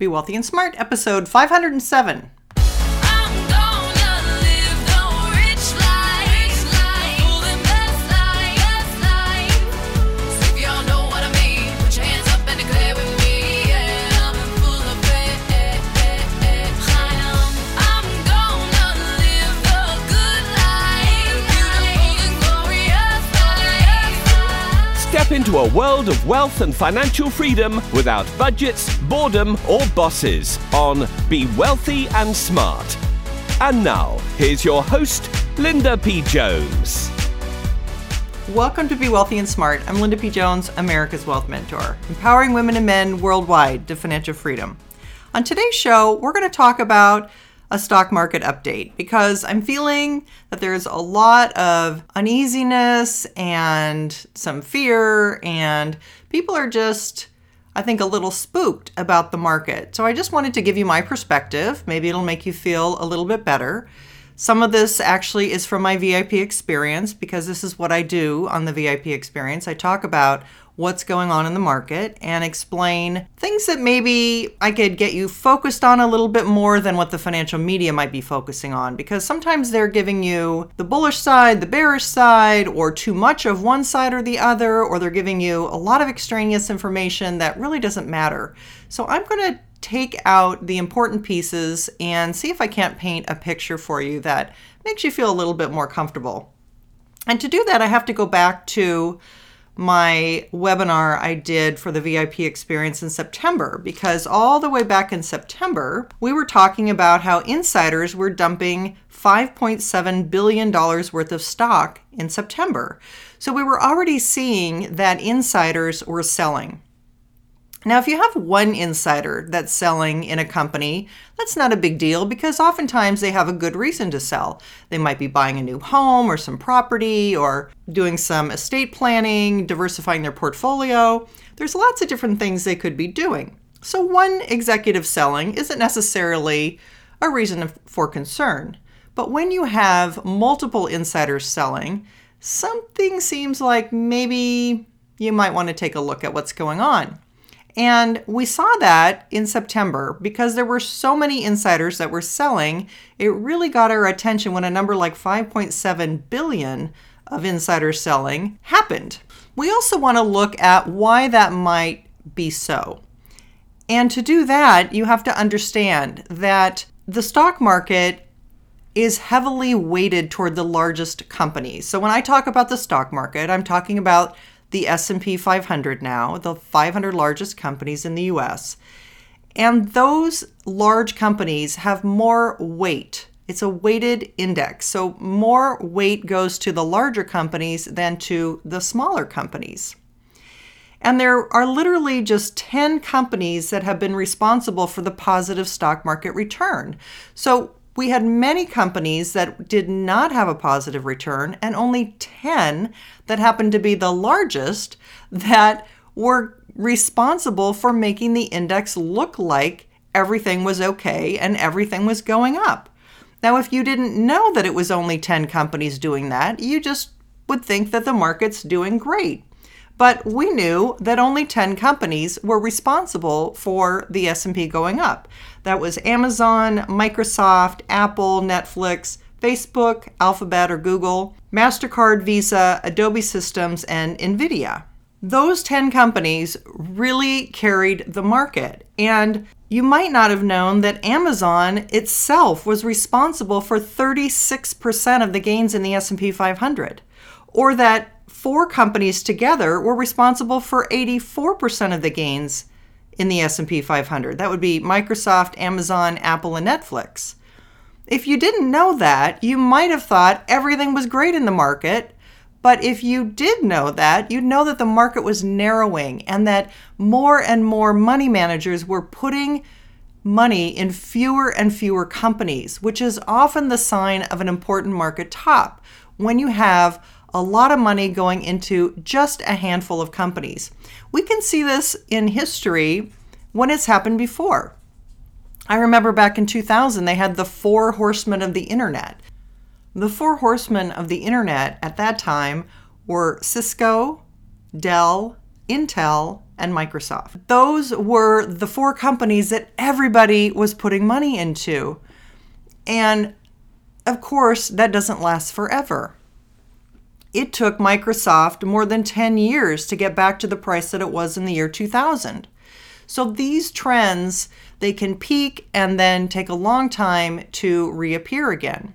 Be Wealthy and Smart, episode 507. Into a world of wealth and financial freedom without budgets, boredom, or bosses on Be Wealthy and Smart. And now, here's your host, Linda P. Jones. Welcome to Be Wealthy and Smart. I'm Linda P. Jones, America's Wealth Mentor, empowering women and men worldwide to financial freedom. On today's show, we're going to talk about a stock market update because I'm feeling that there's a lot of uneasiness and some fear, and people are just, I think, a little spooked about the market. So I just wanted to give you my perspective. Maybe it'll make you feel a little bit better. Some of this actually is from my VIP experience because this is what I do on the VIP experience. I talk about what's going on in the market and explain things that maybe I could get you focused on a little bit more than what the financial media might be focusing on because sometimes they're giving you the bullish side, the bearish side, or too much of one side or the other, or they're giving you a lot of extraneous information that really doesn't matter. So I'm going to take out the important pieces and see if I can't paint a picture for you that makes you feel a little bit more comfortable. And to do that, I have to go back to my webinar I did for the VIP experience in September because all the way back in September, we were talking about how insiders were dumping $5.7 billion worth of stock in September. So we were already seeing that insiders were selling. Now, if you have one insider that's selling in a company, that's not a big deal because oftentimes they have a good reason to sell. They might be buying a new home or some property or doing some estate planning, diversifying their portfolio. There's lots of different things they could be doing. So, one executive selling isn't necessarily a reason for concern. But when you have multiple insiders selling, something seems like maybe you might want to take a look at what's going on. And we saw that in September because there were so many insiders that were selling. It really got our attention when a number like 5.7 billion of insider selling happened. We also want to look at why that might be so. And to do that, you have to understand that the stock market is heavily weighted toward the largest companies. So when I talk about the stock market, I'm talking about the S&P 500 now, the 500 largest companies in the US. And those large companies have more weight. It's a weighted index. So more weight goes to the larger companies than to the smaller companies. And there are literally just 10 companies that have been responsible for the positive stock market return. So we had many companies that did not have a positive return, and only 10 that happened to be the largest that were responsible for making the index look like everything was okay and everything was going up. Now, if you didn't know that it was only 10 companies doing that, you just would think that the market's doing great. But we knew that only 10 companies were responsible for the S&P going up. That was Amazon, Microsoft, Apple, Netflix, Facebook, Alphabet or Google, MasterCard, Visa, Adobe Systems, and Nvidia. Those 10 companies really carried the market. And you might not have known that Amazon itself was responsible for 36% of the gains in the S&P 500 or that four companies together were responsible for 84% of the gains in the S&P 500. That would be Microsoft, Amazon, Apple, and Netflix. If you didn't know that, you might have thought everything was great in the market. But if you did know that, you'd know that the market was narrowing and that more and more money managers were putting money in fewer and fewer companies, which is often the sign of an important market top when you have a lot of money going into just a handful of companies. We can see this in history when it's happened before. I remember back in 2000, they had the four horsemen of the internet. The four horsemen of the internet at that time were Cisco, Dell, Intel, and Microsoft. Those were the four companies that everybody was putting money into. And of course, that doesn't last forever. It took Microsoft more than 10 years to get back to the price that it was in the year 2000. So these trends, they can peak and then take a long time to reappear again.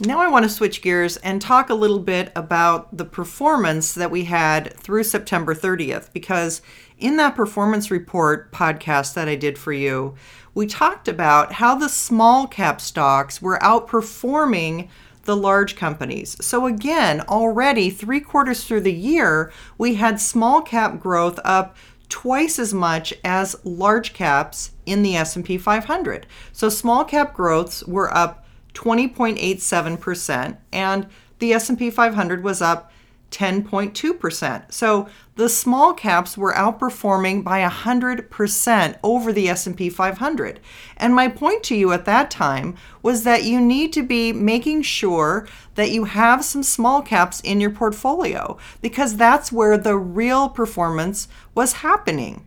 Now I want to switch gears and talk a little bit about the performance that we had through September 30th because in that performance report podcast that I did for you, we talked about how the small cap stocks were outperforming the large companies. So again, already 3 quarters through the year, we had small cap growth up twice as much as large caps in the S&P 500. So small cap growths were up 20.87% and the S&P 500 was up 10.2%. So the small caps were outperforming by 100% over the S&P 500. And my point to you at that time was that you need to be making sure that you have some small caps in your portfolio because that's where the real performance was happening.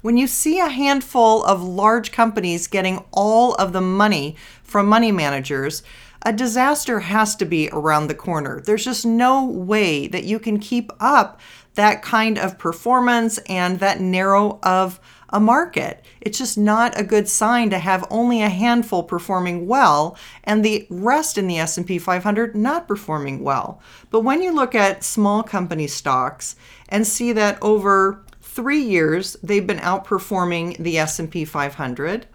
When you see a handful of large companies getting all of the money from money managers, a disaster has to be around the corner. There's just no way that you can keep up that kind of performance and that narrow of a market. It's just not a good sign to have only a handful performing well and the rest in the S&P 500 not performing well. But when you look at small company stocks and see that over 3 years they've been outperforming the S&P 500,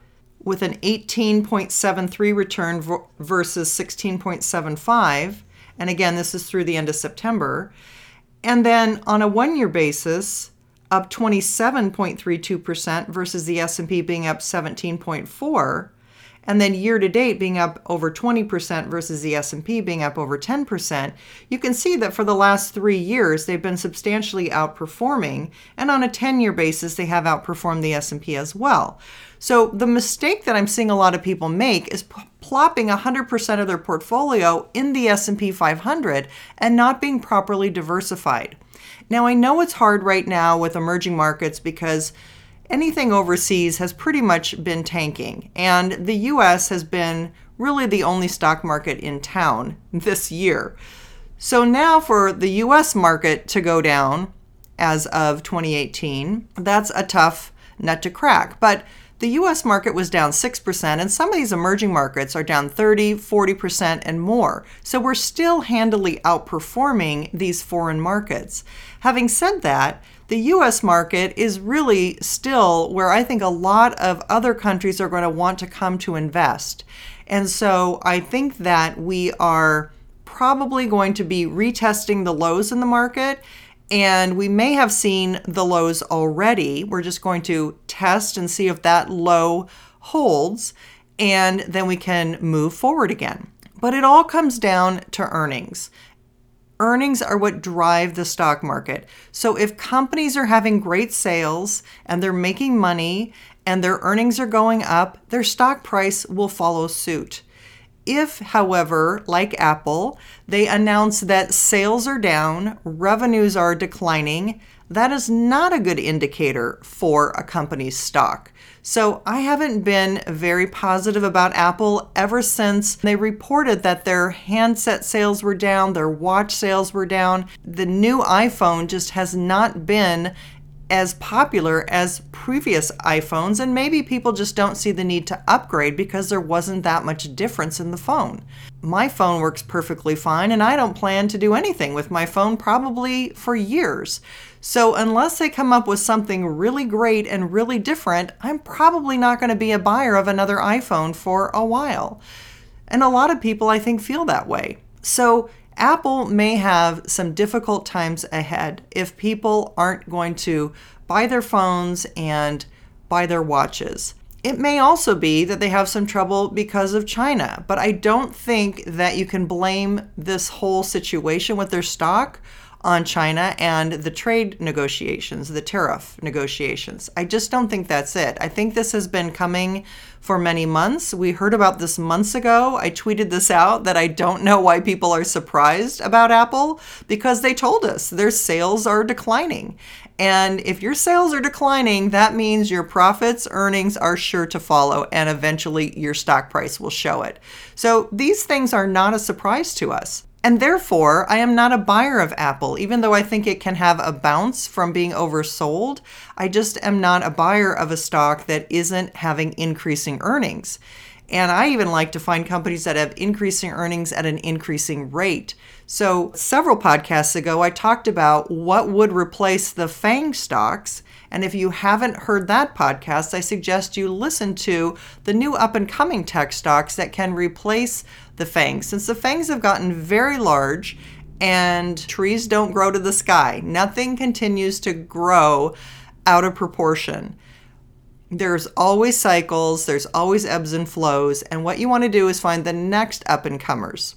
with an 18.73 return versus 16.75. And again, this is through the end of September. And then on a one-year basis, up 27.32% versus the S&P being up 17.4 and then year to date being up over 20% versus the S&P being up over 10%, you can see that for the last 3 years they've been substantially outperforming and on a 10-year basis they have outperformed the S&P as well. So the mistake that I'm seeing a lot of people make is p- plopping 100% of their portfolio in the S&P 500 and not being properly diversified. Now I know it's hard right now with emerging markets because anything overseas has pretty much been tanking, and the US has been really the only stock market in town this year. So now for the US market to go down as of 2018, that's a tough nut to crack. But the US market was down 6%, and some of these emerging markets are down 30, 40%, and more. So we're still handily outperforming these foreign markets. Having said that, the US market is really still where I think a lot of other countries are going to want to come to invest. And so I think that we are probably going to be retesting the lows in the market. And we may have seen the lows already. We're just going to test and see if that low holds, and then we can move forward again. But it all comes down to earnings. Earnings are what drive the stock market. So if companies are having great sales and they're making money and their earnings are going up, their stock price will follow suit. If, however, like Apple, they announce that sales are down, revenues are declining, that is not a good indicator for a company's stock. So I haven't been very positive about Apple ever since they reported that their handset sales were down, their watch sales were down. The new iPhone just has not been as popular as previous iPhones, and maybe people just don't see the need to upgrade because there wasn't that much difference in the phone. My phone works perfectly fine, and I don't plan to do anything with my phone probably for years. So, unless they come up with something really great and really different, I'm probably not going to be a buyer of another iPhone for a while. And a lot of people, I think, feel that way. So, Apple may have some difficult times ahead if people aren't going to buy their phones and buy their watches. It may also be that they have some trouble because of China, but I don't think that you can blame this whole situation with their stock on China and the trade negotiations, the tariff negotiations. I just don't think that's it. I think this has been coming for many months. We heard about this months ago. I tweeted this out that I don't know why people are surprised about Apple because they told us their sales are declining. And if your sales are declining, that means your profits, earnings are sure to follow, and eventually your stock price will show it. So these things are not a surprise to us. And therefore, I am not a buyer of Apple, even though I think it can have a bounce from being oversold. I just am not a buyer of a stock that isn't having increasing earnings. And I even like to find companies that have increasing earnings at an increasing rate. So, several podcasts ago, I talked about what would replace the FANG stocks. And if you haven't heard that podcast, I suggest you listen to the new up and coming tech stocks that can replace the FANGs. Since the FANGs have gotten very large and trees don't grow to the sky, nothing continues to grow out of proportion there's always cycles, there's always ebbs and flows, and what you want to do is find the next up and comers.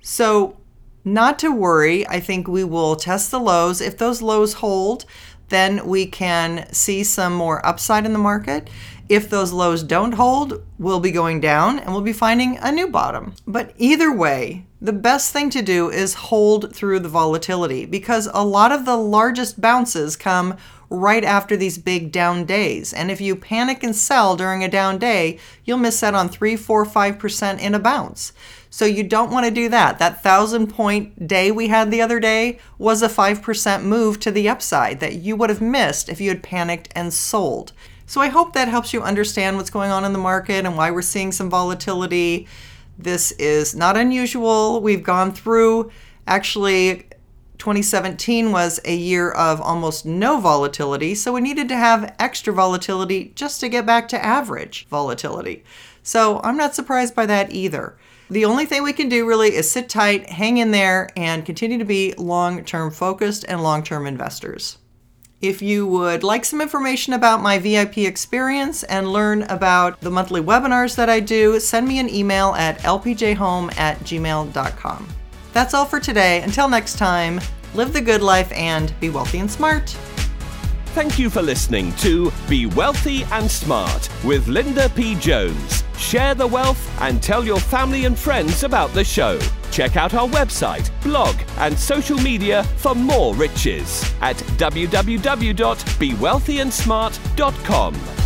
So, not to worry, I think we will test the lows. If those lows hold, then we can see some more upside in the market. If those lows don't hold, we'll be going down and we'll be finding a new bottom. But either way, the best thing to do is hold through the volatility because a lot of the largest bounces come right after these big down days. And if you panic and sell during a down day, you'll miss out on 3, 4, 5% in a bounce. So you don't want to do that. That thousand point day we had the other day was a 5% move to the upside that you would have missed if you had panicked and sold. So I hope that helps you understand what's going on in the market and why we're seeing some volatility. This is not unusual. We've gone through actually 2017 was a year of almost no volatility, so we needed to have extra volatility just to get back to average volatility. So I'm not surprised by that either. The only thing we can do really is sit tight, hang in there, and continue to be long term focused and long term investors. If you would like some information about my VIP experience and learn about the monthly webinars that I do, send me an email at lpjhome at gmail.com. That's all for today. Until next time, live the good life and be wealthy and smart. Thank you for listening to Be Wealthy and Smart with Linda P. Jones. Share the wealth and tell your family and friends about the show. Check out our website, blog, and social media for more riches at www.bewealthyandsmart.com.